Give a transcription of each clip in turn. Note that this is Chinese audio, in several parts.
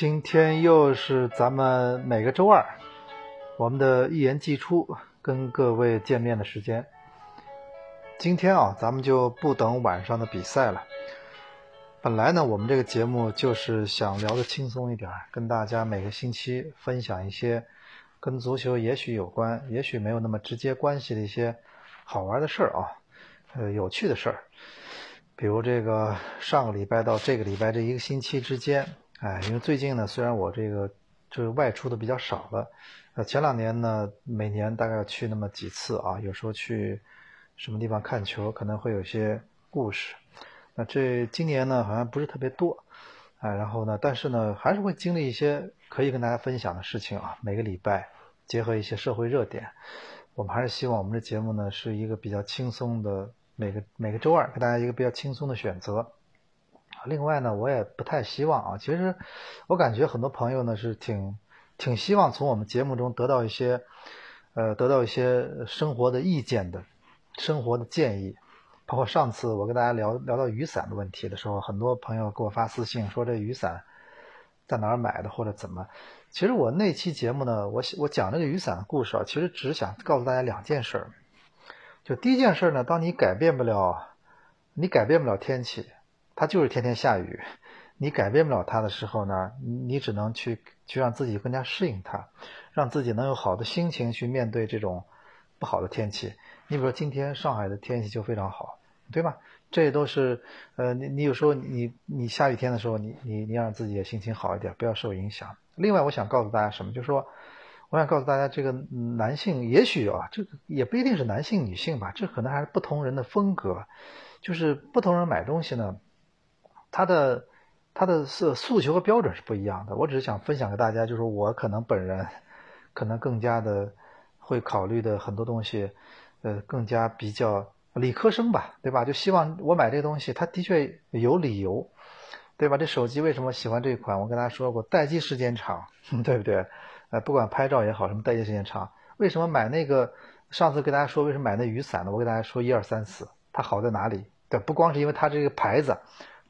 今天又是咱们每个周二，我们的一言既出跟各位见面的时间。今天啊，咱们就不等晚上的比赛了。本来呢，我们这个节目就是想聊的轻松一点，跟大家每个星期分享一些跟足球也许有关，也许没有那么直接关系的一些好玩的事儿啊，呃，有趣的事儿。比如这个上个礼拜到这个礼拜这一个星期之间。哎，因为最近呢，虽然我这个就是外出的比较少了，呃，前两年呢，每年大概要去那么几次啊，有时候去什么地方看球，可能会有些故事。那这今年呢，好像不是特别多，哎，然后呢，但是呢，还是会经历一些可以跟大家分享的事情啊。每个礼拜结合一些社会热点，我们还是希望我们的节目呢是一个比较轻松的，每个每个周二给大家一个比较轻松的选择。另外呢，我也不太希望啊。其实，我感觉很多朋友呢是挺挺希望从我们节目中得到一些，呃，得到一些生活的意见的，生活的建议。包括上次我跟大家聊聊到雨伞的问题的时候，很多朋友给我发私信说这雨伞在哪儿买的或者怎么。其实我那期节目呢，我我讲这个雨伞的故事啊，其实只想告诉大家两件事。就第一件事呢，当你改变不了，你改变不了天气。它就是天天下雨，你改变不了它的时候呢，你只能去去让自己更加适应它，让自己能有好的心情去面对这种不好的天气。你比如说今天上海的天气就非常好，对吧？这都是呃，你你有时候你你下雨天的时候，你你你让自己的心情好一点，不要受影响。另外，我想告诉大家什么，就是说，我想告诉大家，这个男性也许啊，这个也不一定是男性女性吧，这可能还是不同人的风格，就是不同人买东西呢。他的他的诉诉求和标准是不一样的。我只是想分享给大家，就是我可能本人可能更加的会考虑的很多东西，呃，更加比较理科生吧，对吧？就希望我买这个东西，它的确有理由，对吧？这手机为什么喜欢这款？我跟大家说过，待机时间长，对不对？呃，不管拍照也好，什么待机时间长，为什么买那个？上次跟大家说为什么买那雨伞呢？我给大家说一二三四，它好在哪里？对，不光是因为它这个牌子。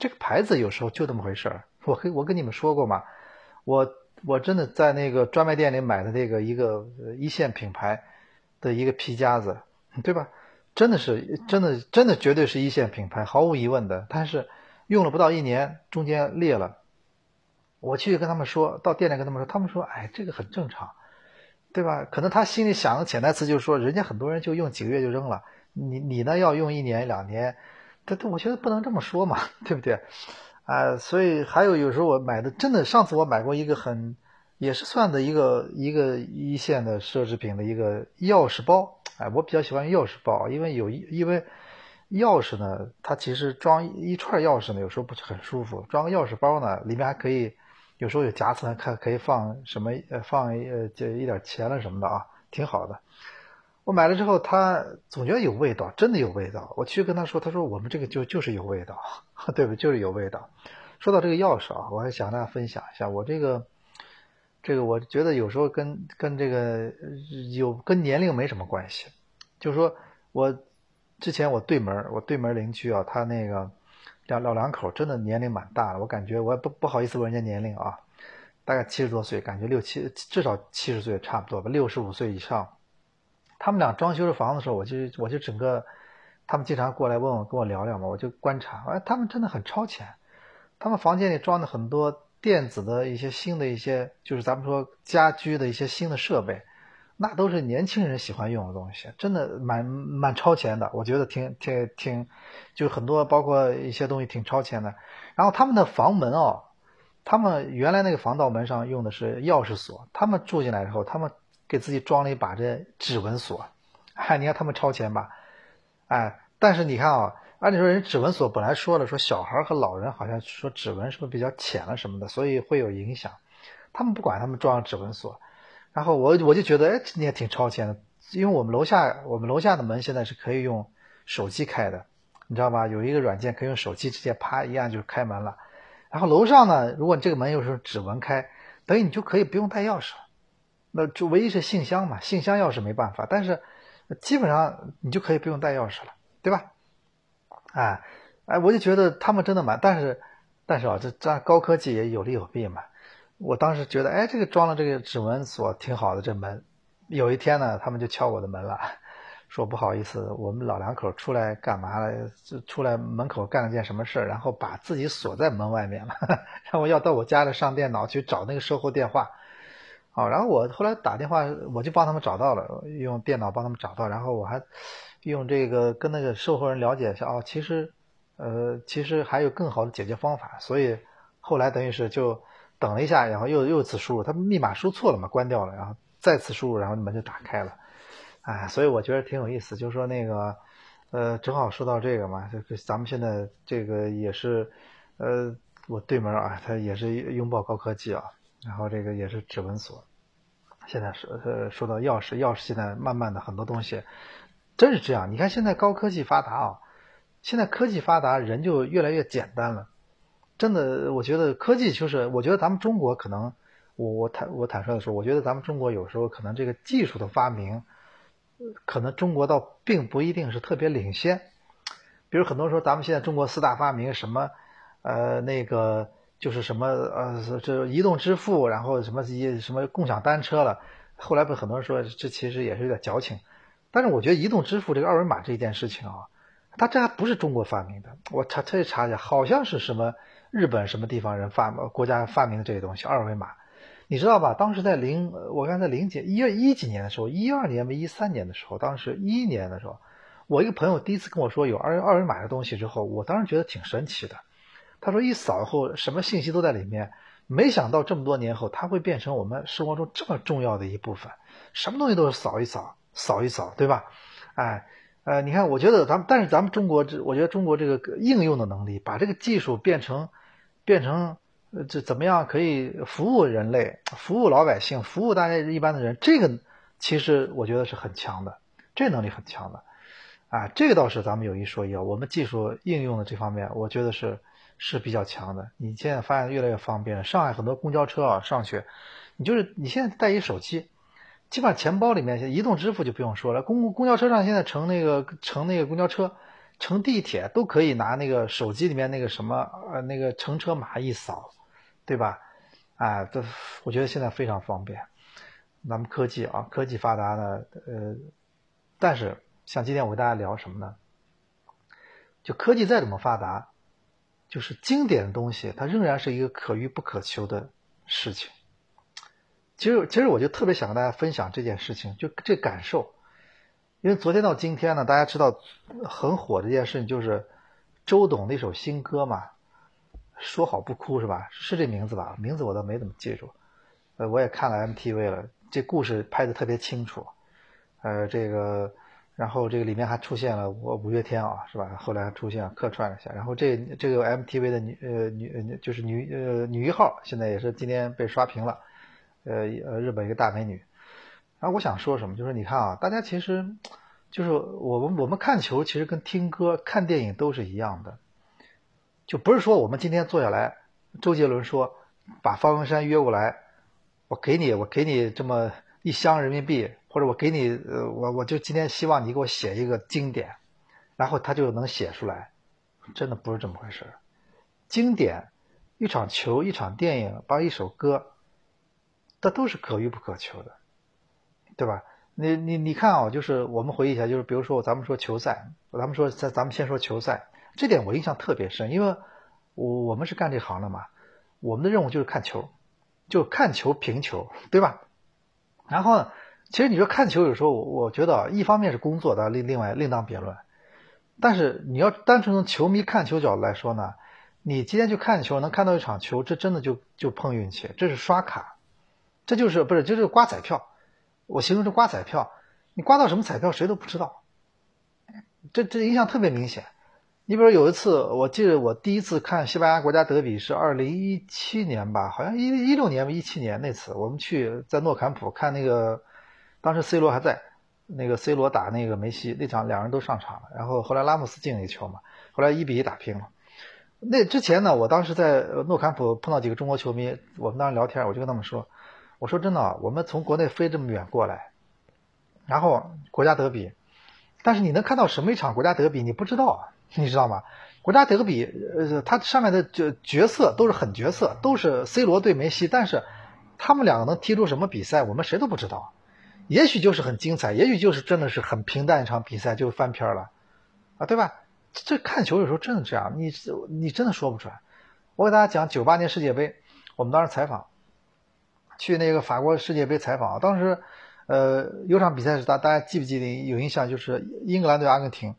这个牌子有时候就这么回事儿，我跟我跟你们说过嘛，我我真的在那个专卖店里买的那个一个一线品牌的一个皮夹子，对吧？真的是真的真的绝对是一线品牌，毫无疑问的。但是用了不到一年，中间裂了，我去跟他们说到店里跟他们说，他们说哎这个很正常，对吧？可能他心里想的潜台词就是说，人家很多人就用几个月就扔了，你你呢要用一年两年。这这，我觉得不能这么说嘛，对不对？啊，所以还有有时候我买的真的，上次我买过一个很，也是算的一个一个一线的奢侈品的一个钥匙包，哎，我比较喜欢钥匙包，因为有一因为钥匙呢，它其实装一串钥匙呢，有时候不是很舒服，装个钥匙包呢，里面还可以，有时候有夹层，看可以放什么呃放呃这一点钱了什么的啊，挺好的。我买了之后，他总觉得有味道，真的有味道。我去跟他说，他说我们这个就就是有味道，对不？就是有味道。说到这个钥匙啊，我还想跟大家分享一下，我这个这个，我觉得有时候跟跟这个有跟年龄没什么关系。就是说我之前我对门我对门邻居啊，他那个两老两口真的年龄蛮大的，我感觉我也不不好意思问人家年龄啊，大概七十多岁，感觉六七至少七十岁差不多吧，六十五岁以上。他们俩装修这房子的时候，我就我就整个，他们经常过来问我，跟我聊聊嘛，我就观察，哎，他们真的很超前，他们房间里装的很多电子的一些新的一些，就是咱们说家居的一些新的设备，那都是年轻人喜欢用的东西，真的蛮蛮超前的，我觉得挺挺挺，就很多包括一些东西挺超前的。然后他们的房门哦，他们原来那个防盗门上用的是钥匙锁，他们住进来之后，他们。给自己装了一把这指纹锁，嗨，你看他们超前吧，哎，但是你看啊，按理说人指纹锁本来说了，说小孩和老人好像说指纹是不是比较浅了什么的，所以会有影响。他们不管，他们装指纹锁，然后我我就觉得，哎，你也挺超前的，因为我们楼下我们楼下的门现在是可以用手机开的，你知道吧？有一个软件可以用手机直接啪一按就开门了。然后楼上呢，如果你这个门又是指纹开，等于你就可以不用带钥匙了。那就唯一是信箱嘛，信箱钥匙没办法，但是基本上你就可以不用带钥匙了，对吧？哎哎，我就觉得他们真的蛮，但是但是啊，这这高科技也有利有弊嘛。我当时觉得，哎，这个装了这个指纹锁挺好的，这门。有一天呢，他们就敲我的门了，说不好意思，我们老两口出来干嘛了？就出来门口干了件什么事，然后把自己锁在门外面了，让我要到我家里上电脑去找那个售后电话。然后我后来打电话，我就帮他们找到了，用电脑帮他们找到，然后我还用这个跟那个售后人了解一下，哦，其实，呃，其实还有更好的解决方法，所以后来等于是就等了一下，然后又又一次输入，他密码输错了嘛，关掉了，然后再次输入，然后门就打开了，哎，所以我觉得挺有意思，就是说那个，呃，正好说到这个嘛，这咱们现在这个也是，呃，我对门啊，他也是拥抱高科技啊。然后这个也是指纹锁，现在说呃说到钥匙，钥匙现在慢慢的很多东西真是这样。你看现在高科技发达啊，现在科技发达，人就越来越简单了。真的，我觉得科技就是，我觉得咱们中国可能，我我坦我坦率的说，我觉得咱们中国有时候可能这个技术的发明，可能中国倒并不一定是特别领先。比如很多时候，咱们现在中国四大发明什么，呃那个。就是什么呃，这移动支付，然后什么一什么共享单车了。后来不很多人说这其实也是有点矫情，但是我觉得移动支付这个二维码这件事情啊，它这还不是中国发明的。我查特意查一下，好像是什么日本什么地方人发国家发明的这些东西二维码，你知道吧？当时在零我刚才零几一一几年的时候，一二年没一三年的时候，当时一一年的时候，我一个朋友第一次跟我说有二二维码的东西之后，我当时觉得挺神奇的。他说：“一扫后，什么信息都在里面。没想到这么多年后，它会变成我们生活中这么重要的一部分。什么东西都是扫一扫，扫一扫，对吧？哎，呃，你看，我觉得咱们，但是咱们中国这，我觉得中国这个应用的能力，把这个技术变成，变成，这怎么样可以服务人类、服务老百姓、服务大家一般的人？这个其实我觉得是很强的，这能力很强的。啊，这个倒是咱们有一说一啊，我们技术应用的这方面，我觉得是。”是比较强的。你现在发现越来越方便了。上海很多公交车啊，上去，你就是你现在带一手机，基本上钱包里面移动支付就不用说了。公公交车上现在乘那个乘那个公交车，乘地铁都可以拿那个手机里面那个什么呃那个乘车码一扫，对吧？啊，这我觉得现在非常方便。咱们科技啊，科技发达呢，呃，但是像今天我跟大家聊什么呢？就科技再怎么发达。就是经典的东西，它仍然是一个可遇不可求的事情。其实，其实我就特别想跟大家分享这件事情，就这感受。因为昨天到今天呢，大家知道很火的一件事情就是周董那首新歌嘛，说好不哭是吧？是这名字吧？名字我倒没怎么记住。呃，我也看了 MTV 了，这故事拍的特别清楚。呃，这个。然后这个里面还出现了我五月天啊，是吧？后来还出现客串了一下。然后这这个 MTV 的女呃女就是女呃女一号，现在也是今天被刷屏了，呃呃日本一个大美女。然后我想说什么，就是你看啊，大家其实就是我们我们看球其实跟听歌看电影都是一样的，就不是说我们今天坐下来，周杰伦说把方文山约过来，我给你我给你这么一箱人民币。或者我给你，呃，我我就今天希望你给我写一个经典，然后他就能写出来，真的不是这么回事经典，一场球，一场电影，把一首歌，这都是可遇不可求的，对吧？你你你看啊，就是我们回忆一下，就是比如说咱们说球赛，咱们说咱咱们先说球赛，这点我印象特别深，因为我我们是干这行的嘛，我们的任务就是看球，就看球评球，对吧？然后。其实你说看球，有时候我觉得一方面是工作的，另另外另当别论。但是你要单纯从球迷看球角度来说呢，你今天去看球，能看到一场球，这真的就就碰运气，这是刷卡，这就是不是就是刮彩票。我形容是刮彩票，你刮到什么彩票谁都不知道，这这影响特别明显。你比如有一次，我记得我第一次看西班牙国家德比是二零一七年吧，好像一一六年吧，一七年那次我们去在诺坎普看那个。当时 C 罗还在，那个 C 罗打那个梅西那场，两人都上场了。然后后来拉莫斯进了一球嘛，后来一比一打平了。那之前呢，我当时在诺坎普碰到几个中国球迷，我们当时聊天，我就跟他们说：“我说真的，我们从国内飞这么远过来，然后国家德比，但是你能看到什么一场国家德比，你不知道，你知道吗？国家德比，呃，它上面的角角色都是狠角色，都是 C 罗对梅西，但是他们两个能踢出什么比赛，我们谁都不知道。也许就是很精彩，也许就是真的是很平淡一场比赛就翻篇了，啊，对吧？这看球有时候真的这样，你你真的说不出来。我给大家讲九八年世界杯，我们当时采访，去那个法国世界杯采访，当时，呃，有场比赛是大大家记不记得有印象，就是英格兰对阿根廷。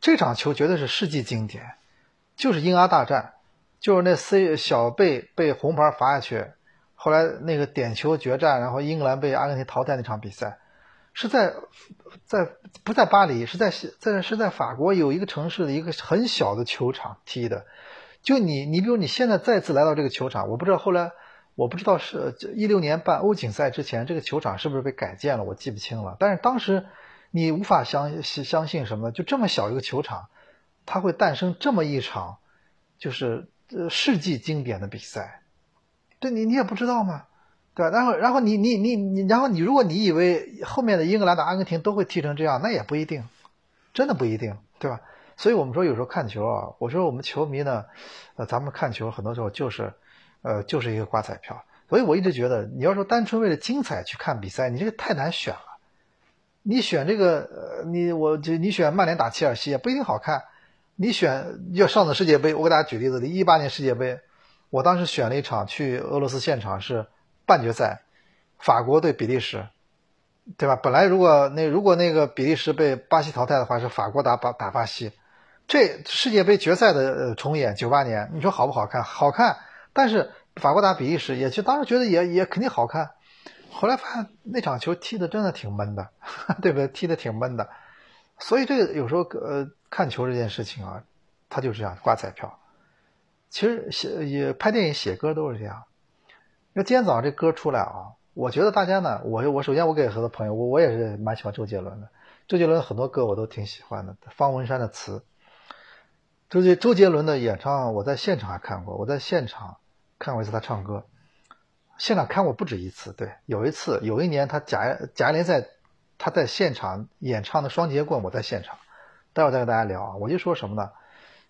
这场球绝对是世纪经典，就是英阿大战，就是那 C 小贝被红牌罚下去，后来那个点球决战，然后英格兰被阿根廷淘汰那场比赛，是在在不在巴黎，是在在是在法国有一个城市的一个很小的球场踢的，就你你比如你现在再次来到这个球场，我不知道后来我不知道是一六年办欧锦赛之前这个球场是不是被改建了，我记不清了，但是当时。你无法相信相信什么？就这么小一个球场，它会诞生这么一场，就是呃世纪经典的比赛，这你你也不知道吗？对吧？然后然后你你你你，然后你如果你以为后面的英格兰的阿根廷都会踢成这样，那也不一定，真的不一定，对吧？所以我们说有时候看球啊，我说我们球迷呢，呃，咱们看球很多时候就是，呃，就是一个刮彩票。所以我一直觉得，你要说单纯为了精彩去看比赛，你这个太难选了。你选这个，呃，你我就你选曼联打切尔西也不一定好看。你选要上次世界杯，我给大家举例子，一八年世界杯，我当时选了一场去俄罗斯现场是半决赛，法国对比利时，对吧？本来如果那如果那个比利时被巴西淘汰的话，是法国打巴打巴西。这世界杯决赛的重演，九八年，你说好不好看？好看，但是法国打比利时，也就当时觉得也也肯定好看。后来发现那场球踢的真的挺闷的，对不对？踢的挺闷的，所以这个有时候呃看球这件事情啊，他就是这样挂彩票。其实写也拍电影、写歌都是这样。那今天早上这歌出来啊，我觉得大家呢，我我首先我给很多朋友，我我也是蛮喜欢周杰伦的。周杰伦很多歌我都挺喜欢的，方文山的词。周杰周杰伦的演唱我在现场还看过，我在现场看过一次他唱歌。现场看过不止一次，对，有一次，有一年他甲甲联赛，他在现场演唱的《双截棍》，我在现场，待会儿再跟大家聊啊。我就说什么呢？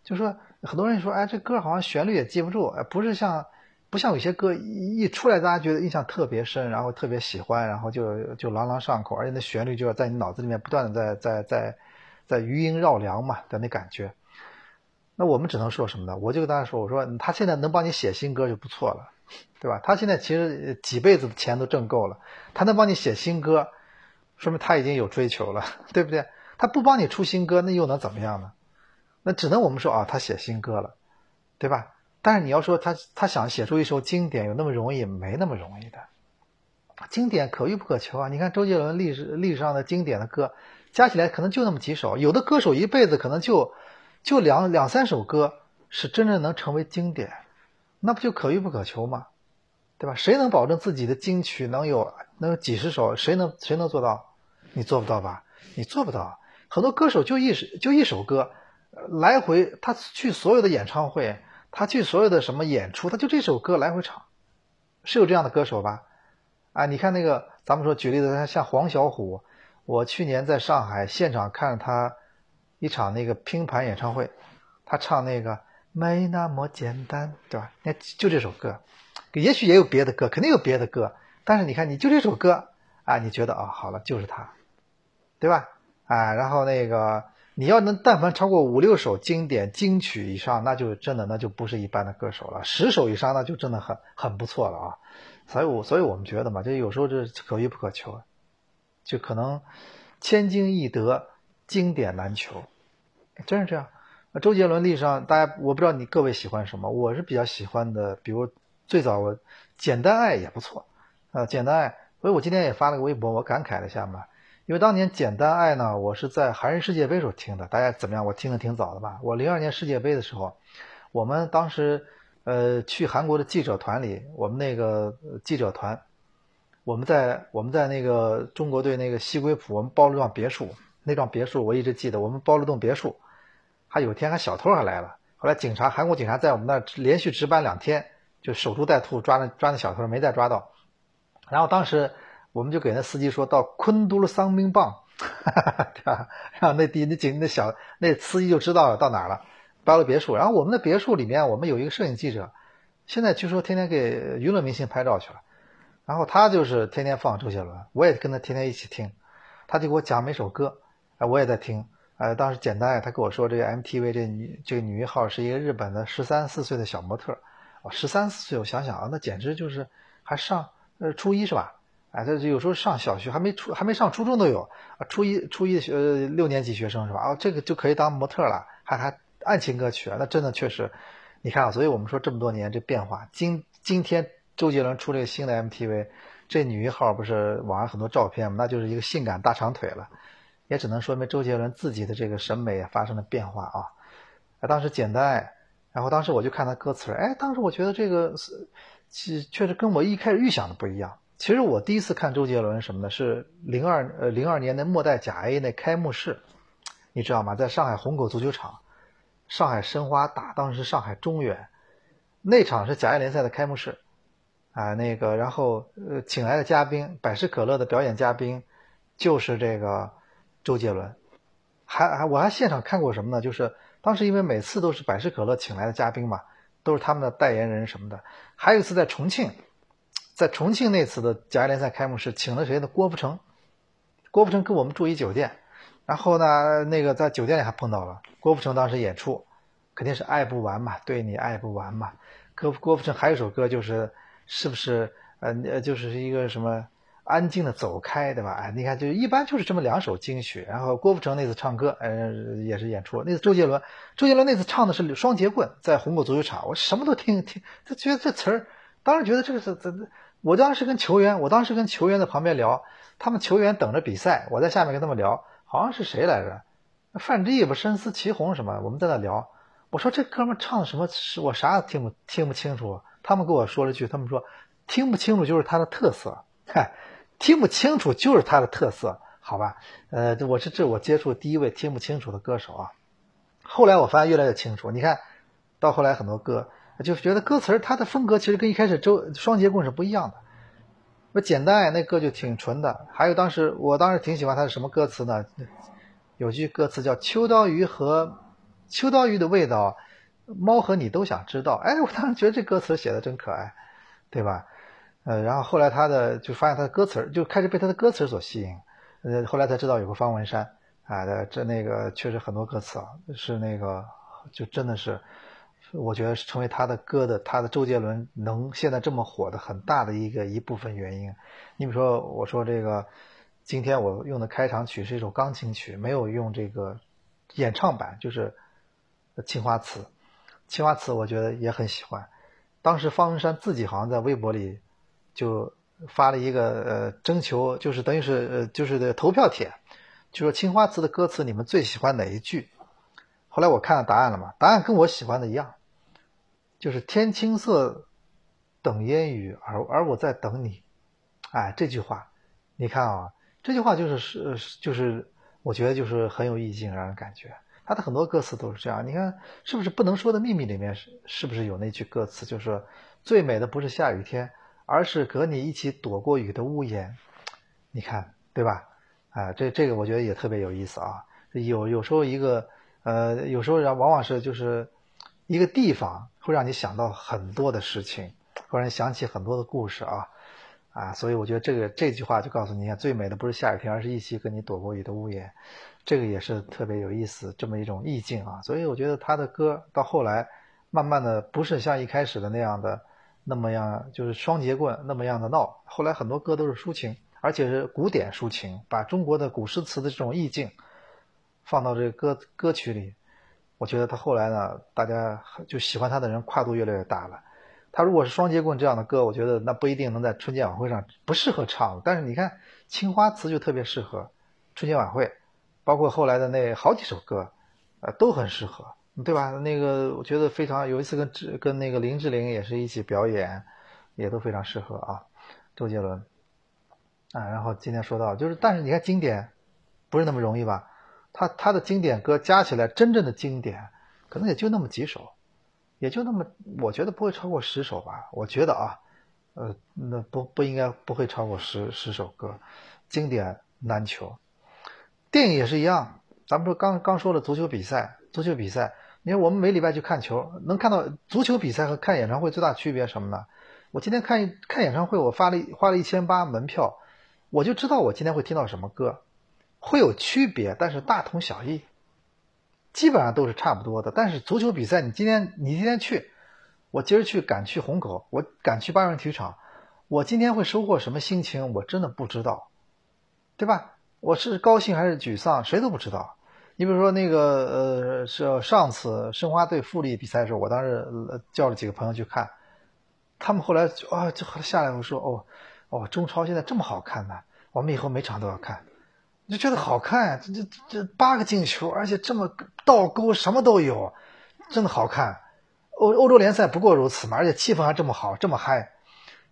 就说很多人说，哎，这歌好像旋律也记不住，哎，不是像，不像有些歌一出来，大家觉得印象特别深，然后特别喜欢，然后就就朗朗上口，而且那旋律就要在你脑子里面不断的在在在在余音绕梁嘛的那感觉。那我们只能说什么呢？我就跟大家说，我说他现在能帮你写新歌就不错了。对吧？他现在其实几辈子的钱都挣够了，他能帮你写新歌，说明他已经有追求了，对不对？他不帮你出新歌，那又能怎么样呢？那只能我们说啊，他写新歌了，对吧？但是你要说他他想写出一首经典，有那么容易？没那么容易的。经典可遇不可求啊！你看周杰伦历史历史上的经典的歌，加起来可能就那么几首，有的歌手一辈子可能就就两两三首歌是真正能成为经典。那不就可遇不可求吗？对吧？谁能保证自己的金曲能有能有几十首？谁能谁能做到？你做不到吧？你做不到。很多歌手就一首就一首歌，来回他去所有的演唱会，他去所有的什么演出，他就这首歌来回唱，是有这样的歌手吧？啊，你看那个，咱们说举例子，像黄小琥，我去年在上海现场看了他一场那个拼盘演唱会，他唱那个。没那么简单，对吧？那就这首歌，也许也有别的歌，肯定有别的歌。但是你看，你就这首歌啊，你觉得啊，好了，就是他，对吧？啊，然后那个你要能但凡超过五六首经典金曲以上，那就真的那就不是一般的歌手了。十首以上那就真的很很不错了啊。所以，我所以我们觉得嘛，就有时候这可遇不可求，就可能千金易得，经典难求，真是这样。那周杰伦历史上，大家我不知道你各位喜欢什么，我是比较喜欢的，比如最早我《简单爱》也不错，啊，《简单爱》，所以我今天也发了个微博，我感慨了一下嘛，因为当年《简单爱》呢，我是在韩日世界杯时候听的，大家怎么样？我听的挺早的吧？我零二年世界杯的时候，我们当时呃去韩国的记者团里，我们那个记者团，我们在我们在那个中国队那个西归浦，我们包了幢别墅，那幢别墅我一直记得，我们包了栋别墅。还有天，还小偷还来了。后来警察，韩国警察在我们那连续值班两天，就守株待兔，抓那抓那小偷，没再抓到。然后当时我们就给那司机说到昆都了桑明棒，对吧？然后那地那景那小那司机就知道到哪了，到了别墅。然后我们的别墅里面，我们有一个摄影记者，现在据说天天给娱乐明星拍照去了。然后他就是天天放周杰伦，我也跟他天天一起听，他就给我讲每首歌，哎，我也在听。呃，当时简单，他跟我说这个 MTV 这女这个女一号是一个日本的十三四岁的小模特，哦，十三四岁，我想想啊，那简直就是还上呃初一是吧？哎，这有时候上小学还没初还没上初中都有啊，初一初一学呃六年级学生是吧？哦，这个就可以当模特了，还还爱情歌曲啊，那真的确实，你看啊，所以我们说这么多年这变化，今今天周杰伦出这个新的 MTV，这女一号不是网上很多照片吗？那就是一个性感大长腿了，也只能说明周杰伦自己的这个审美发生了变化啊。啊，当时简单，然后当时我就看他歌词，哎，当时我觉得这个是其确实跟我一开始预想的不一样。其实我第一次看周杰伦什么的，是零二呃零二年的末代甲 A 那开幕式，你知道吗？在上海虹口足球场，上海申花打当时上海中远，那场是甲 A 联赛的开幕式，啊那个然后呃请来的嘉宾百事可乐的表演嘉宾就是这个周杰伦，还还我还现场看过什么呢？就是当时因为每次都是百事可乐请来的嘉宾嘛，都是他们的代言人什么的，还有一次在重庆。在重庆那次的甲 A 联赛开幕式，请了谁的郭富城，郭富城跟我们住一酒店，然后呢，那个在酒店里还碰到了郭富城，当时演出肯定是爱不完嘛，对你爱不完嘛。郭郭富城还有一首歌就是是不是呃就是一个什么安静的走开，对吧？哎，你看就一般就是这么两首金曲。然后郭富城那次唱歌，呃也是演出。那次周杰伦，周杰伦那次唱的是双截棍，在红果足球场，我什么都听听，就觉得这词儿，当时觉得这个是怎。我当时跟球员，我当时跟球员在旁边聊，他们球员等着比赛，我在下面跟他们聊，好像是谁来着？范志毅不深思祁红什么？我们在那聊，我说这哥们唱的什么？我啥也听不听不清楚。他们跟我说了句，他们说听不清楚就是他的特色，嗨，听不清楚就是他的特色，好吧？呃，我是这我接触第一位听不清楚的歌手啊。后来我发现越来越清楚，你看到后来很多歌。就觉得歌词儿它的风格其实跟一开始周双截棍是不一样的。那简单爱那歌就挺纯的，还有当时我当时挺喜欢他的什么歌词呢？有句歌词叫“秋刀鱼和秋刀鱼的味道，猫和你都想知道”。哎，我当时觉得这歌词写的真可爱，对吧？呃，然后后来他的就发现他的歌词就开始被他的歌词所吸引。呃，后来才知道有个方文山啊，这那个确实很多歌词啊，是那个就真的是。我觉得是成为他的歌的，他的周杰伦能现在这么火的很大的一个一部分原因。你比如说，我说这个，今天我用的开场曲是一首钢琴曲，没有用这个演唱版，就是《青花瓷》。《青花瓷》我觉得也很喜欢。当时方文山自己好像在微博里就发了一个呃征求，就是等于是呃就是的投票帖，就说《青花瓷》的歌词你们最喜欢哪一句？后来我看了答案了嘛，答案跟我喜欢的一样。就是天青色等烟雨，而而我在等你，哎，这句话，你看啊，这句话就是是就是，我觉得就是很有意境，让人感觉他的很多歌词都是这样。你看是不是不能说的秘密里面是是不是有那句歌词，就是最美的不是下雨天，而是和你一起躲过雨的屋檐。你看对吧？啊，这这个我觉得也特别有意思啊。有有时候一个呃，有时候人往往是就是一个地方。会让你想到很多的事情，会让你想起很多的故事啊啊！所以我觉得这个这句话就告诉你，最美的不是下雨天，而是一起跟你躲过雨的屋檐。这个也是特别有意思，这么一种意境啊。所以我觉得他的歌到后来，慢慢的不是像一开始的那样的那么样，就是双节棍那么样的闹。后来很多歌都是抒情，而且是古典抒情，把中国的古诗词的这种意境放到这个歌歌曲里。我觉得他后来呢，大家就喜欢他的人跨度越来越大了。他如果是双截棍这样的歌，我觉得那不一定能在春节晚会上不适合唱。但是你看《青花瓷》就特别适合春节晚会，包括后来的那好几首歌，呃，都很适合，对吧？那个我觉得非常有一次跟志跟那个林志玲也是一起表演，也都非常适合啊。周杰伦啊，然后今天说到就是，但是你看经典不是那么容易吧？他他的经典歌加起来，真正的经典可能也就那么几首，也就那么，我觉得不会超过十首吧。我觉得啊，呃，那不不应该不会超过十十首歌，经典难求。电影也是一样，咱们说刚刚说了足球比赛，足球比赛，你看我们每礼拜去看球，能看到足球比赛和看演唱会最大区别什么呢？我今天看看演唱会，我发了花了一千八门票，我就知道我今天会听到什么歌，会有区别，但是大同小异，基本上都是差不多的。但是足球比赛，你今天你今天去，我今儿去赶去虹口，我赶去八人体育场，我今天会收获什么心情，我真的不知道，对吧？我是高兴还是沮丧，谁都不知道。你比如说那个呃，是上次申花队富力比赛的时候，我当时叫了几个朋友去看。他们后来啊，就下来我说哦，哦，中超现在这么好看呢，我们以后每场都要看，就觉得好看，这这这八个进球，而且这么倒钩，什么都有，真的好看。欧欧洲联赛不过如此嘛，而且气氛还这么好，这么嗨。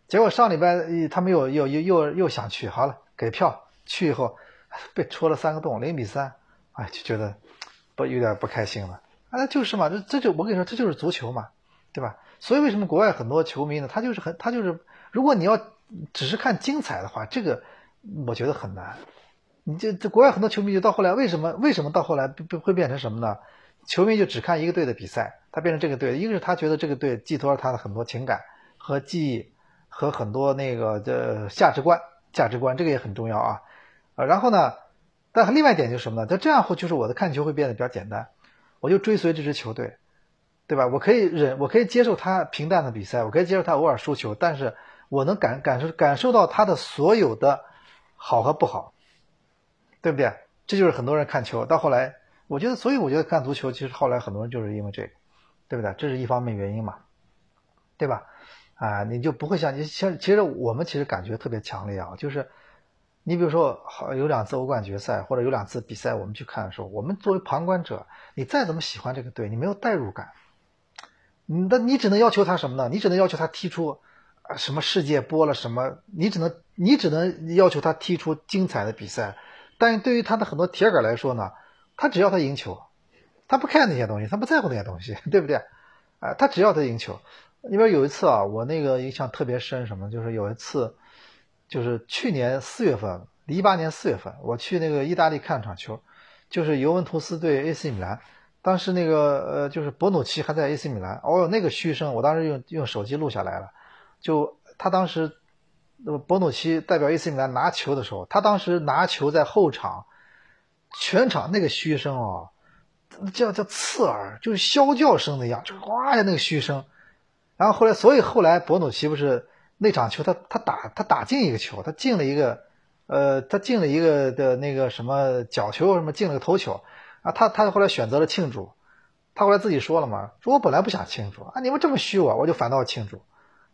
结果上礼拜他们又又又又又想去，好了，给票去以后被戳了三个洞，零比三，哎，就觉得不有点不开心了。啊，就是嘛，这这就我跟你说，这就是足球嘛，对吧？所以为什么国外很多球迷呢？他就是很他就是，如果你要只是看精彩的话，这个我觉得很难。你这这国外很多球迷就到后来为什么为什么到后来会会变成什么呢？球迷就只看一个队的比赛，他变成这个队，一个是他觉得这个队寄托了他的很多情感和记忆和很多那个的价值观价值观，这个也很重要啊。呃，然后呢，但另外一点就是什么呢？他这样会就是我的看球会变得比较简单，我就追随这支球队。对吧？我可以忍，我可以接受他平淡的比赛，我可以接受他偶尔输球，但是我能感感受感受到他的所有的好和不好，对不对？这就是很多人看球到后来，我觉得，所以我觉得看足球，其实后来很多人就是因为这个，对不对？这是一方面原因嘛，对吧？啊，你就不会像你像，其实我们其实感觉特别强烈啊，就是你比如说，好有两次欧冠决赛或者有两次比赛，我们去看的时候，我们作为旁观者，你再怎么喜欢这个队，你没有代入感。你的你只能要求他什么呢？你只能要求他踢出啊什么世界波了什么？你只能你只能要求他踢出精彩的比赛。但是对于他的很多铁杆来说呢，他只要他赢球，他不看那些东西，他不在乎那些东西，对不对？啊，他只要他赢球。因为有一次啊，我那个印象特别深，什么？就是有一次，就是去年四月份，一八年四月份，我去那个意大利看场球，就是尤文图斯对 AC 米兰。当时那个呃，就是博努奇还在 AC 米兰，哦，那个嘘声，我当时用用手机录下来了。就他当时，那么博努奇代表 AC 米兰拿球的时候，他当时拿球在后场，全场那个嘘声哦，叫叫刺耳，就是啸叫声的一样，就哇呀那个嘘声。然后后来，所以后来博努奇不是那场球，他他打他打进一个球，他进了一个，呃，他进了一个的那个什么角球什么进了个头球。啊，他他后来选择了庆祝，他后来自己说了嘛，说我本来不想庆祝啊，你们这么虚我，我就反倒庆祝。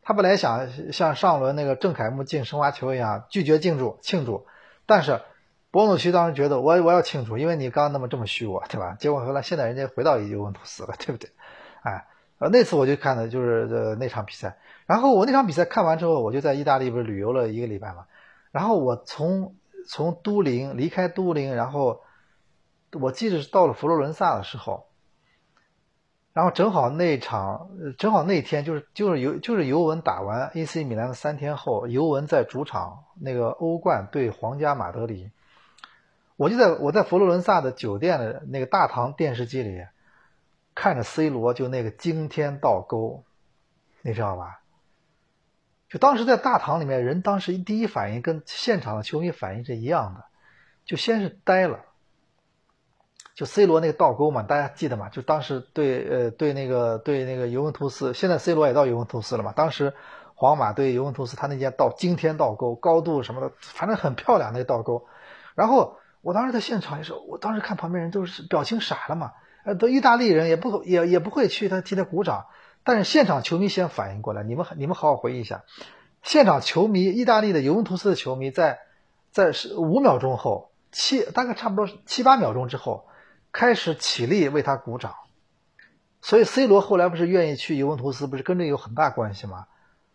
他本来想像上轮那个郑凯木进申花球一样拒绝庆祝庆祝，但是博努奇当时觉得我我要庆祝，因为你刚刚那么这么虚我，对吧？结果后来现在人家回到尤文图斯了，对不对？哎，呃那次我就看的就是呃那场比赛，然后我那场比赛看完之后，我就在意大利不是旅游了一个礼拜嘛，然后我从从都灵离开都灵，然后。我记得是到了佛罗伦萨的时候，然后正好那场，正好那天就是就是尤就是尤文打完 AC 米兰的三天后，尤文在主场那个欧冠对皇家马德里，我就在我在佛罗伦萨的酒店的那个大堂电视机里看着 C 罗就那个惊天倒钩，你知道吧？就当时在大堂里面，人当时第一反应跟现场的球迷反应是一样的，就先是呆了。就 C 罗那个倒钩嘛，大家记得吗？就当时对呃对那个对那个尤文图斯，现在 C 罗也到尤文图斯了嘛。当时皇马对尤文图斯，他那件倒惊天倒钩，高度什么的，反正很漂亮那倒钩。然后我当时在现场也是，我当时看旁边人都是表情傻了嘛，呃，都意大利人也不也也不会去他替他鼓掌，但是现场球迷先反应过来，你们你们好好回忆一下，现场球迷意大利的尤文图斯的球迷在在是五秒钟后七大概差不多七八秒钟之后。开始起立为他鼓掌，所以 C 罗后来不是愿意去尤文图斯，不是跟这有很大关系吗？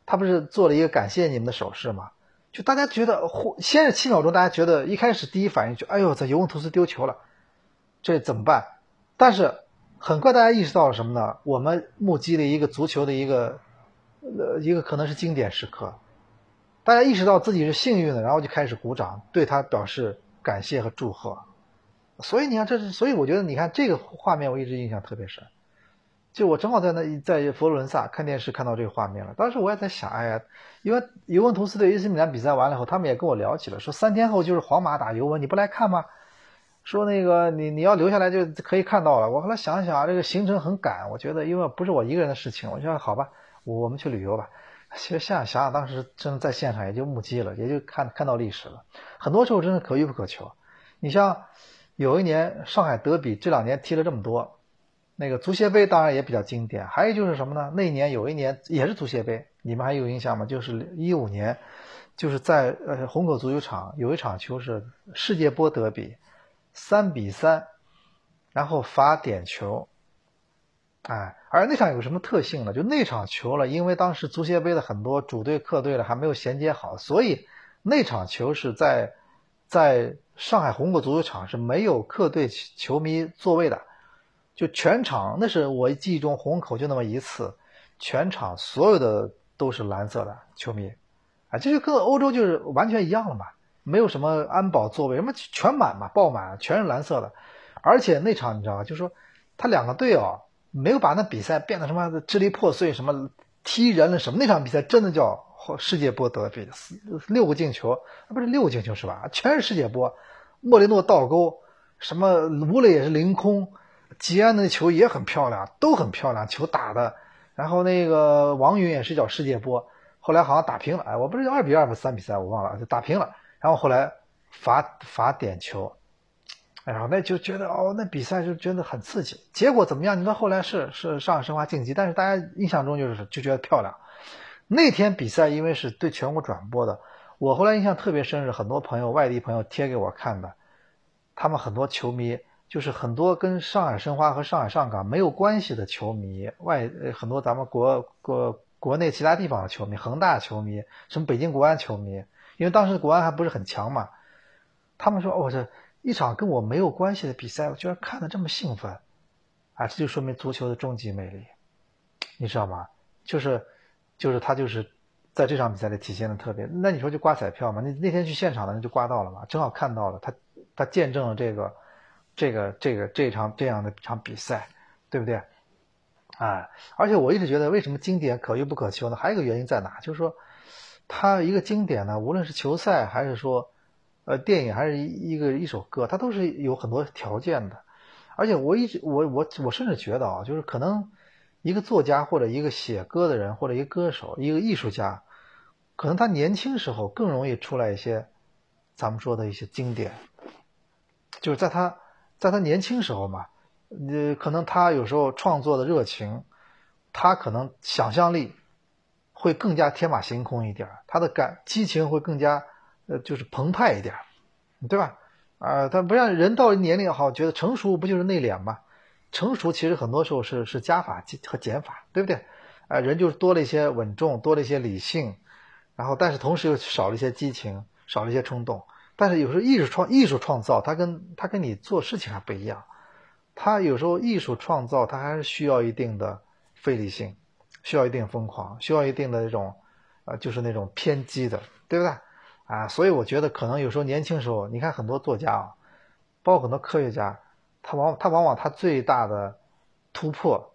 他不是做了一个感谢你们的手势吗？就大家觉得，先是七秒钟，大家觉得一开始第一反应就，哎呦，在尤文图斯丢球了，这怎么办？但是很快大家意识到了什么呢？我们目击了一个足球的一个，呃，一个可能是经典时刻，大家意识到自己是幸运的，然后就开始鼓掌，对他表示感谢和祝贺。所以你看，这是所以我觉得你看这个画面，我一直印象特别深。就我正好在那在佛罗伦萨看电视看到这个画面了，当时我也在想，哎呀，因为尤文图斯对 AC 米兰比赛完了以后，他们也跟我聊起了，说三天后就是皇马打尤文，你不来看吗？说那个你你要留下来就可以看到了。我后来想想啊，这个行程很赶，我觉得因为不是我一个人的事情，我说好吧，我们去旅游吧。其实想想想，当时真的在现场也就目击了，也就看看到历史了。很多时候真的可遇不可求。你像有一年上海德比，这两年踢了这么多。那个足协杯当然也比较经典，还有就是什么呢？那一年有一年也是足协杯，你们还有印象吗？就是一五年，就是在呃虹口足球场有一场球是世界波德比，三比三，然后罚点球，哎，而那场有什么特性呢？就那场球了，因为当时足协杯的很多主队客队了还没有衔接好，所以那场球是在在上海虹口足球场是没有客队球迷座位的。就全场，那是我记忆中虹口就那么一次，全场所有的都是蓝色的球迷，啊，这就跟欧洲就是完全一样了嘛，没有什么安保座位，什么全满嘛，爆满，全是蓝色的，而且那场你知道吗？就是说他两个队哦，没有把那比赛变得什么支离破碎，什么踢人了什么，那场比赛真的叫世界波德比四，六个进球，不是六个进球是吧？全是世界波，莫雷诺倒钩，什么吴磊也是凌空。吉安的球也很漂亮，都很漂亮，球打的。然后那个王云也是叫世界波，后来好像打平了，哎，我不是二比二不三比三，我忘了，就打平了。然后后来罚罚点球，哎呀，那就觉得哦，那比赛就觉得很刺激。结果怎么样？你说后来是是上海申花晋级，但是大家印象中就是就觉得漂亮。那天比赛因为是对全国转播的，我后来印象特别深是很多朋友外地朋友贴给我看的，他们很多球迷。就是很多跟上海申花和上海上港没有关系的球迷，外很多咱们国国国内其他地方的球迷，恒大球迷，什么北京国安球迷，因为当时国安还不是很强嘛，他们说哦这一场跟我没有关系的比赛，我居然看得这么兴奋，啊这就说明足球的终极魅力，你知道吗？就是就是他就是在这场比赛里体现的特别，那你说就刮彩票嘛？那那天去现场的人就刮到了嘛，正好看到了他他见证了这个。这个这个这场这样的一场比赛，对不对？啊，而且我一直觉得，为什么经典可遇不可求呢？还有一个原因在哪？就是说，它一个经典呢，无论是球赛还是说，呃，电影还是一一个一首歌，它都是有很多条件的。而且我一直我我我甚至觉得啊，就是可能一个作家或者一个写歌的人或者一个歌手一个艺术家，可能他年轻时候更容易出来一些咱们说的一些经典，就是在他。在他年轻时候嘛，呃，可能他有时候创作的热情，他可能想象力会更加天马行空一点，他的感激情会更加呃，就是澎湃一点，对吧？啊，他不像人到年龄好，觉得成熟不就是内敛吗？成熟其实很多时候是是加法和减法，对不对？啊，人就是多了一些稳重，多了一些理性，然后但是同时又少了一些激情，少了一些冲动。但是有时候艺术创艺术创造，它跟它跟你做事情还不一样。它有时候艺术创造，它还是需要一定的费力性，需要一定疯狂，需要一定的那种，呃，就是那种偏激的，对不对？啊，所以我觉得可能有时候年轻时候，你看很多作家啊，包括很多科学家，他往他往往他最大的突破，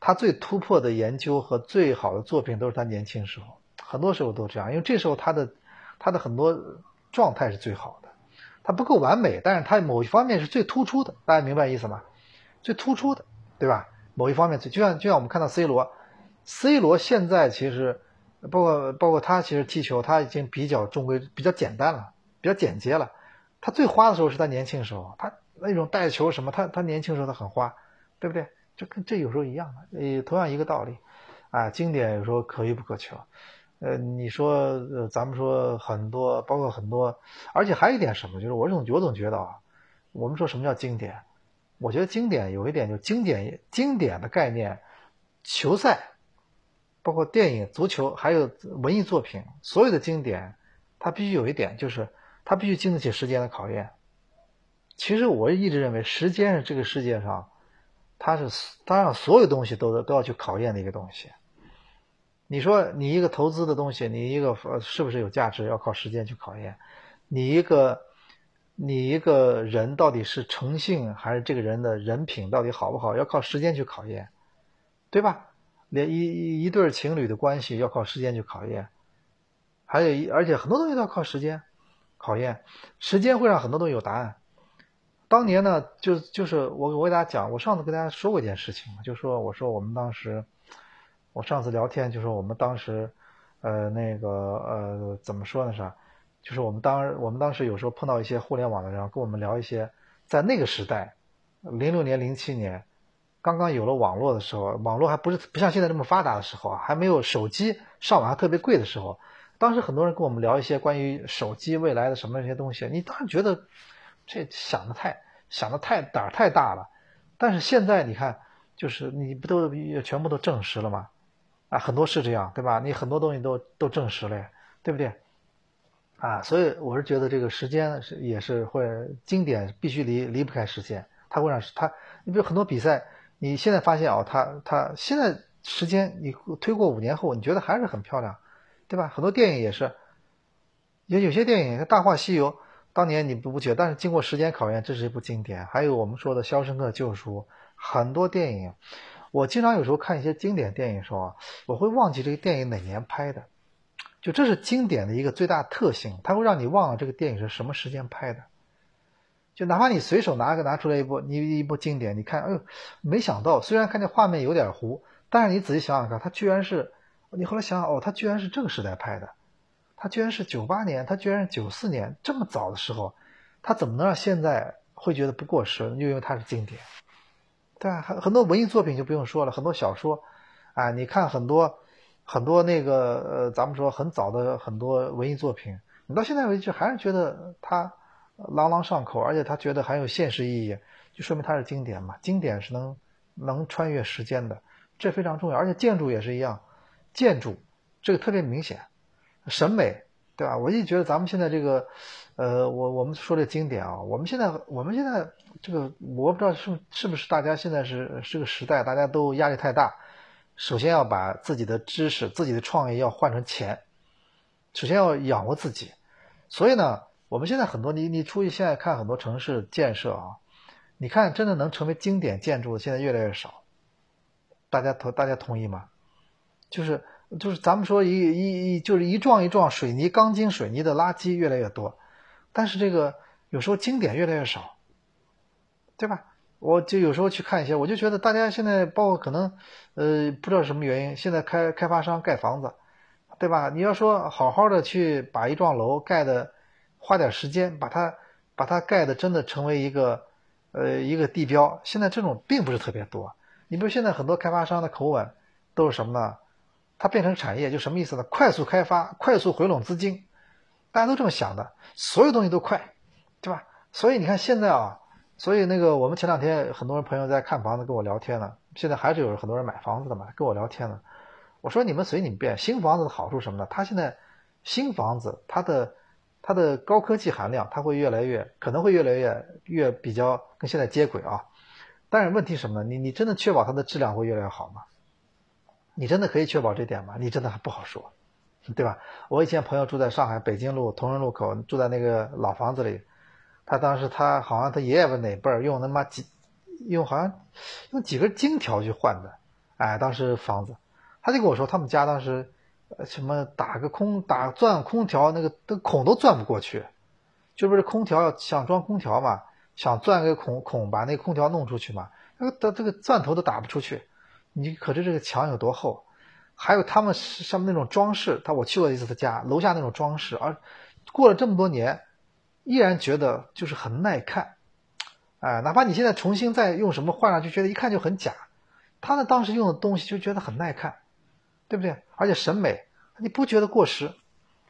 他最突破的研究和最好的作品都是他年轻时候，很多时候都这样，因为这时候他的他的很多。状态是最好的，它不够完美，但是它某一方面是最突出的，大家明白意思吗？最突出的，对吧？某一方面最，就像就像我们看到 C 罗，C 罗现在其实，包括包括他其实踢球，他已经比较中规，比较简单了，比较简洁了。他最花的时候是他年轻时候，他那种带球什么，他他年轻时候他很花，对不对？这跟这有时候一样的，呃，同样一个道理，啊，经典有时候可遇不可求。呃，你说，呃，咱们说很多，包括很多，而且还有一点什么，就是我总我总觉得啊，我们说什么叫经典？我觉得经典有一点，就经典经典的概念，球赛，包括电影、足球，还有文艺作品，所有的经典，它必须有一点，就是它必须经得起时间的考验。其实我一直认为，时间是这个世界上，它是它让所有东西都都要去考验的一个东西。你说你一个投资的东西，你一个是不是有价值，要靠时间去考验。你一个你一个人到底是诚信还是这个人的人品到底好不好，要靠时间去考验，对吧？连一一对情侣的关系要靠时间去考验，还有一而且很多东西都要靠时间考验，时间会让很多东西有答案。当年呢，就就是我我给大家讲，我上次跟大家说过一件事情嘛，就说我说我们当时，我上次聊天就说我们当时，呃那个呃怎么说呢是？就是我们当我们当时有时候碰到一些互联网的人，跟我们聊一些，在那个时代，零六年、零七年，刚刚有了网络的时候，网络还不是不像现在这么发达的时候，还没有手机上网还特别贵的时候，当时很多人跟我们聊一些关于手机未来的什么那些东西，你当然觉得这想的太想的太胆儿太大了，但是现在你看，就是你不都全部都证实了吗？啊，很多是这样，对吧？你很多东西都都证实了，对不对？啊，所以我是觉得这个时间是也是会经典，必须离离不开时间，它会让它，你比如很多比赛，你现在发现啊，它它现在时间你推过五年后，你觉得还是很漂亮，对吧？很多电影也是，有有些电影《大话西游》，当年你不不觉得，但是经过时间考验，这是一部经典。还有我们说的《肖申克救赎》，很多电影，我经常有时候看一些经典电影的时候啊，我会忘记这个电影哪年拍的。就这是经典的一个最大特性，它会让你忘了这个电影是什么时间拍的。就哪怕你随手拿个拿出来一部你一部经典，你看，哎呦，没想到，虽然看见画面有点糊，但是你仔细想想看，它居然是，你后来想想，哦，他居然是这个时代拍的，他居然是九八年，他居然是九四年这么早的时候，他怎么能让现在会觉得不过时？就因为它是经典，对啊？很很多文艺作品就不用说了，很多小说，啊，你看很多。很多那个呃，咱们说很早的很多文艺作品，你到现在为止还是觉得它朗朗上口，而且他觉得还有现实意义，就说明它是经典嘛。经典是能能穿越时间的，这非常重要。而且建筑也是一样，建筑这个特别明显，审美对吧？我一直觉得咱们现在这个呃，我我们说这经典啊，我们现在我们现在这个我不知道是是不是大家现在是这个时代，大家都压力太大。首先要把自己的知识、自己的创意要换成钱，首先要养活自己。所以呢，我们现在很多你你出去现在看很多城市建设啊，你看真的能成为经典建筑的现在越来越少。大家同大家同意吗？就是就是咱们说一一一就是一幢一幢水泥钢筋水泥的垃圾越来越多，但是这个有时候经典越来越少，对吧？我就有时候去看一些，我就觉得大家现在包括可能，呃，不知道什么原因，现在开开发商盖房子，对吧？你要说好好的去把一幢楼盖的，花点时间把它把它盖的真的成为一个，呃，一个地标，现在这种并不是特别多。你比如现在很多开发商的口吻都是什么呢？它变成产业就什么意思呢？快速开发，快速回笼资金，大家都这么想的，所有东西都快，对吧？所以你看现在啊。所以那个，我们前两天很多人朋友在看房子跟我聊天呢，现在还是有很多人买房子的嘛，跟我聊天呢。我说你们随你们便，新房子的好处什么呢？它现在新房子它的它的高科技含量，它会越来越可能会越来越越比较跟现在接轨啊。但是问题什么呢？你你真的确保它的质量会越来越好吗？你真的可以确保这点吗？你真的还不好说，对吧？我以前朋友住在上海北京路同仁路口，住在那个老房子里。他当时他好像他爷爷吧哪辈儿用他妈几用好像用几根金条去换的，哎，当时房子，他就跟我说他们家当时什么打个空打钻空调那个的孔都钻不过去，就不是空调想装空调嘛，想钻个孔孔把那空调弄出去嘛，那个的这个钻头都打不出去，你可知这个墙有多厚？还有他们上面那种装饰，他我去过一次他家楼下那种装饰，而过了这么多年。依然觉得就是很耐看，哎，哪怕你现在重新再用什么换上去，觉得一看就很假。他那当时用的东西就觉得很耐看，对不对？而且审美，你不觉得过时？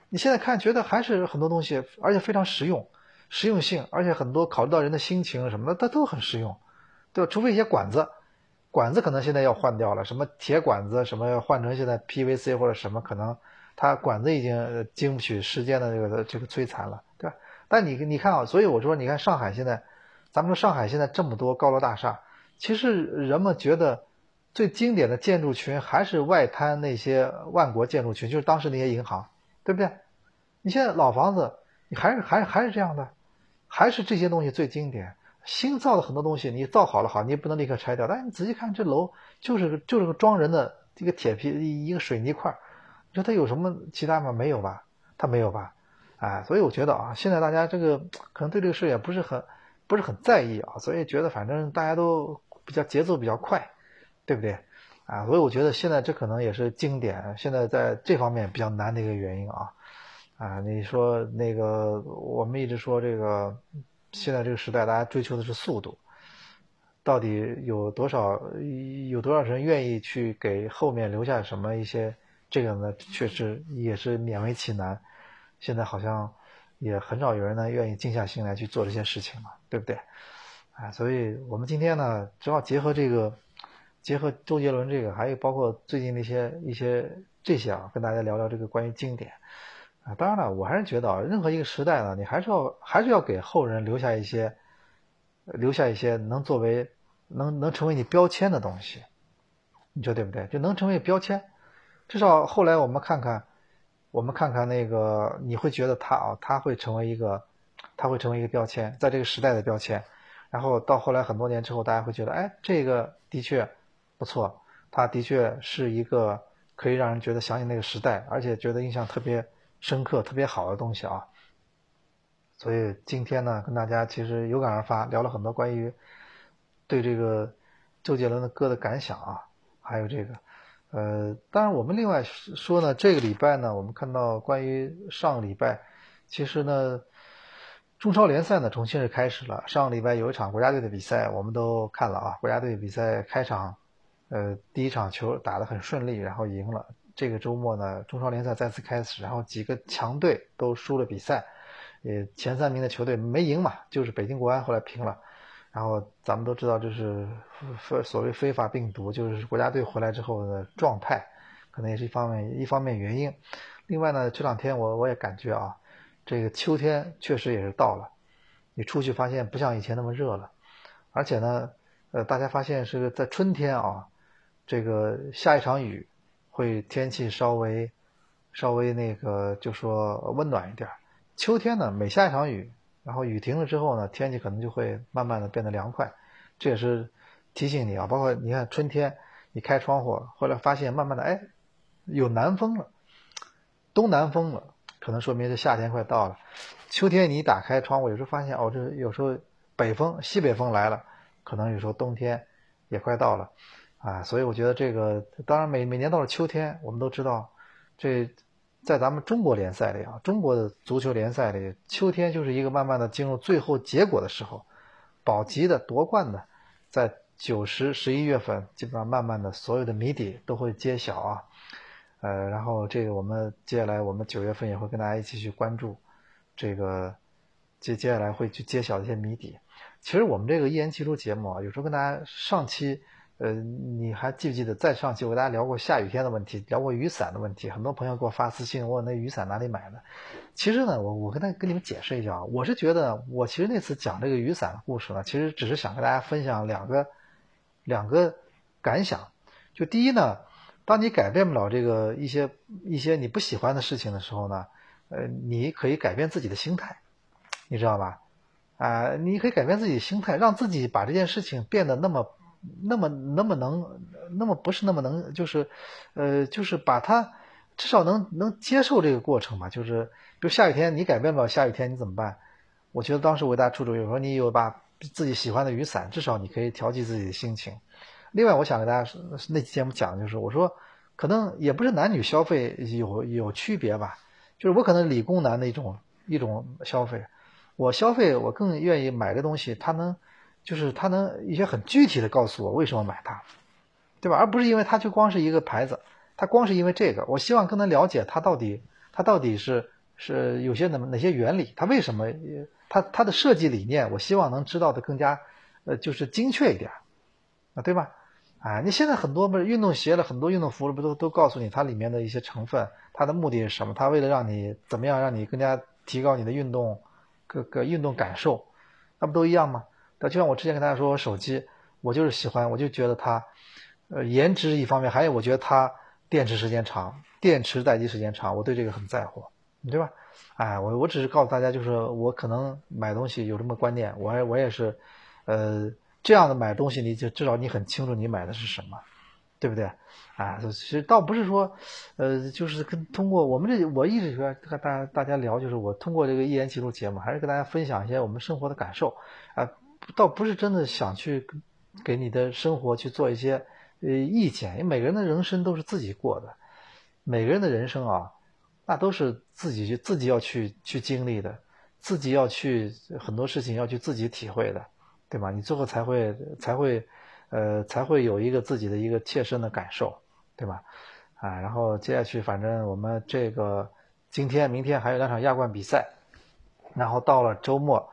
你现在看觉得还是很多东西，而且非常实用，实用性，而且很多考虑到人的心情什么的，它都很实用，对吧？除非一些管子，管子可能现在要换掉了，什么铁管子什么要换成现在 PVC 或者什么，可能它管子已经经不起时间的这个这个摧残了，对吧？但你你看啊，所以我说，你看上海现在，咱们说上海现在这么多高楼大厦，其实人们觉得最经典的建筑群还是外滩那些万国建筑群，就是当时那些银行，对不对？你现在老房子，你还是还还是这样的，还是这些东西最经典。新造的很多东西，你造好了好，你也不能立刻拆掉。但你仔细看，这楼就是就是个装人的一个铁皮一个水泥块，你说它有什么其他吗？没有吧？它没有吧？哎，所以我觉得啊，现在大家这个可能对这个事也不是很不是很在意啊，所以觉得反正大家都比较节奏比较快，对不对？啊，所以我觉得现在这可能也是经典，现在在这方面比较难的一个原因啊。啊，你说那个我们一直说这个。现在这个时代，大家追求的是速度，到底有多少有多少人愿意去给后面留下什么一些？这个呢，确实也是勉为其难。现在好像也很少有人呢愿意静下心来去做这些事情了，对不对？啊，所以我们今天呢，正好结合这个，结合周杰伦这个，还有包括最近那些一些这些啊，跟大家聊聊这个关于经典。啊，当然了，我还是觉得啊，任何一个时代呢，你还是要还是要给后人留下一些，留下一些能作为能能成为你标签的东西，你说对不对？就能成为标签，至少后来我们看看，我们看看那个，你会觉得他啊，他会成为一个，他会成为一个标签，在这个时代的标签。然后到后来很多年之后，大家会觉得，哎，这个的确不错，他的确是一个可以让人觉得想起那个时代，而且觉得印象特别。深刻特别好的东西啊，所以今天呢，跟大家其实有感而发，聊了很多关于对这个周杰伦的歌的感想啊，还有这个，呃，当然我们另外说呢，这个礼拜呢，我们看到关于上个礼拜，其实呢，中超联赛呢重新是开始了，上个礼拜有一场国家队的比赛，我们都看了啊，国家队比赛开场，呃，第一场球打得很顺利，然后赢了。这个周末呢，中超联赛再次开始，然后几个强队都输了比赛，也前三名的球队没赢嘛，就是北京国安后来平了。然后咱们都知道，这是所谓非法病毒，就是国家队回来之后的状态，可能也是一方面一方面原因。另外呢，这两天我我也感觉啊，这个秋天确实也是到了，你出去发现不像以前那么热了，而且呢，呃，大家发现是在春天啊，这个下一场雨。会天气稍微稍微那个，就说温暖一点。秋天呢，每下一场雨，然后雨停了之后呢，天气可能就会慢慢的变得凉快。这也是提醒你啊，包括你看春天，你开窗户，后来发现慢慢的，哎，有南风了，东南风了，可能说明这夏天快到了。秋天你打开窗户，有时候发现哦，这有时候北风、西北风来了，可能有时候冬天也快到了。啊，所以我觉得这个，当然每每年到了秋天，我们都知道，这在咱们中国联赛里啊，中国的足球联赛里，秋天就是一个慢慢的进入最后结果的时候，保级的夺冠的，在九十十一月份，基本上慢慢的所有的谜底都会揭晓啊，呃，然后这个我们接下来我们九月份也会跟大家一起去关注，这个接接下来会去揭晓一些谜底。其实我们这个一言既出节目啊，有时候跟大家上期。呃，你还记不记得在上期我跟大家聊过下雨天的问题，聊过雨伞的问题？很多朋友给我发私信问那雨伞哪里买的。其实呢，我我跟他跟你们解释一下啊，我是觉得我其实那次讲这个雨伞的故事呢，其实只是想跟大家分享两个两个感想。就第一呢，当你改变不了这个一些一些你不喜欢的事情的时候呢，呃，你可以改变自己的心态，你知道吧？啊，你可以改变自己的心态，让自己把这件事情变得那么。那么那么能，那么不是那么能，就是，呃，就是把它至少能能接受这个过程吧。就是比如下雨天，你改变不了下雨天，你怎么办？我觉得当时我给大家出主意，我说你有把自己喜欢的雨伞，至少你可以调剂自己的心情。另外，我想给大家那期节目讲的就是，我说可能也不是男女消费有有区别吧，就是我可能理工男的一种一种消费，我消费我更愿意买个东西，它能。就是他能一些很具体的告诉我为什么买它，对吧？而不是因为它就光是一个牌子，它光是因为这个。我希望更能了解它到底，它到底是是有些哪哪些原理，它为什么，它它的设计理念，我希望能知道的更加，呃，就是精确一点，啊，对吧？啊，你现在很多不是运动鞋了，很多运动服了，不都都告诉你它里面的一些成分，它的目的是什么？它为了让你怎么样，让你更加提高你的运动各个运动感受，那不都一样吗？那就像我之前跟大家说，我手机我就是喜欢，我就觉得它，呃，颜值一方面，还有我觉得它电池时间长，电池待机时间长，我对这个很在乎。对吧？哎，我我只是告诉大家，就是我可能买东西有这么观念，我我也是，呃，这样的买东西，你就至少你很清楚你买的是什么，对不对？啊，其实倒不是说，呃，就是跟通过我们这，我一直说和大家大家聊，就是我通过这个一言几录节目，还是跟大家分享一些我们生活的感受啊，倒不是真的想去给你的生活去做一些呃意见，因为每个人的人生都是自己过的，每个人的人生啊，那都是自己去自己要去去经历的，自己要去很多事情要去自己体会的，对吧？你最后才会才会呃才会有一个自己的一个切身的感受。对吧？啊，然后接下去，反正我们这个今天、明天还有两场亚冠比赛，然后到了周末，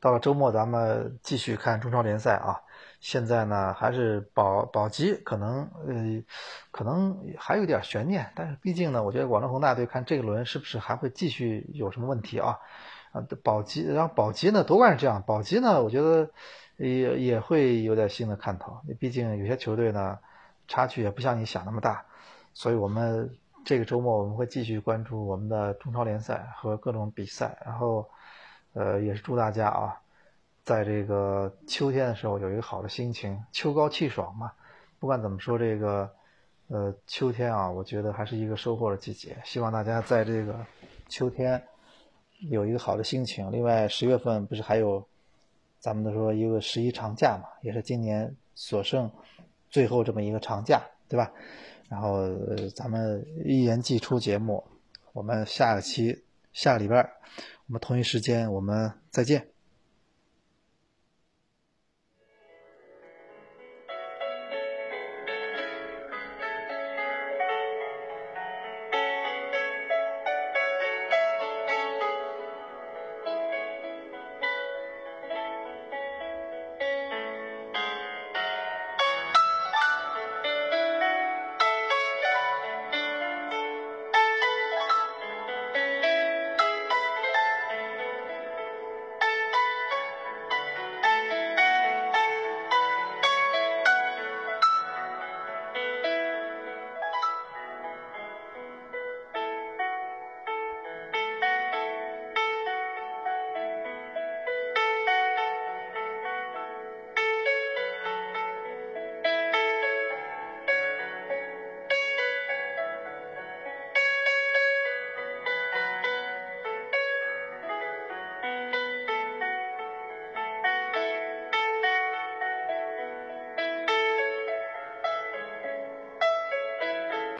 到了周末咱们继续看中超联赛啊。现在呢，还是保保级，可能呃，可能还有点悬念，但是毕竟呢，我觉得广州恒大队看这一轮是不是还会继续有什么问题啊？啊，保级，然后保级呢，夺冠是这样，保级呢，我觉得也也会有点新的看头，毕竟有些球队呢。差距也不像你想那么大，所以我们这个周末我们会继续关注我们的中超联赛和各种比赛，然后，呃，也是祝大家啊，在这个秋天的时候有一个好的心情，秋高气爽嘛。不管怎么说，这个呃秋天啊，我觉得还是一个收获的季节。希望大家在这个秋天有一个好的心情。另外，十月份不是还有咱们的说一个十一长假嘛，也是今年所剩。最后这么一个长假，对吧？然后咱们一言既出节目，我们下个期下个礼拜，我们同一时间我们再见。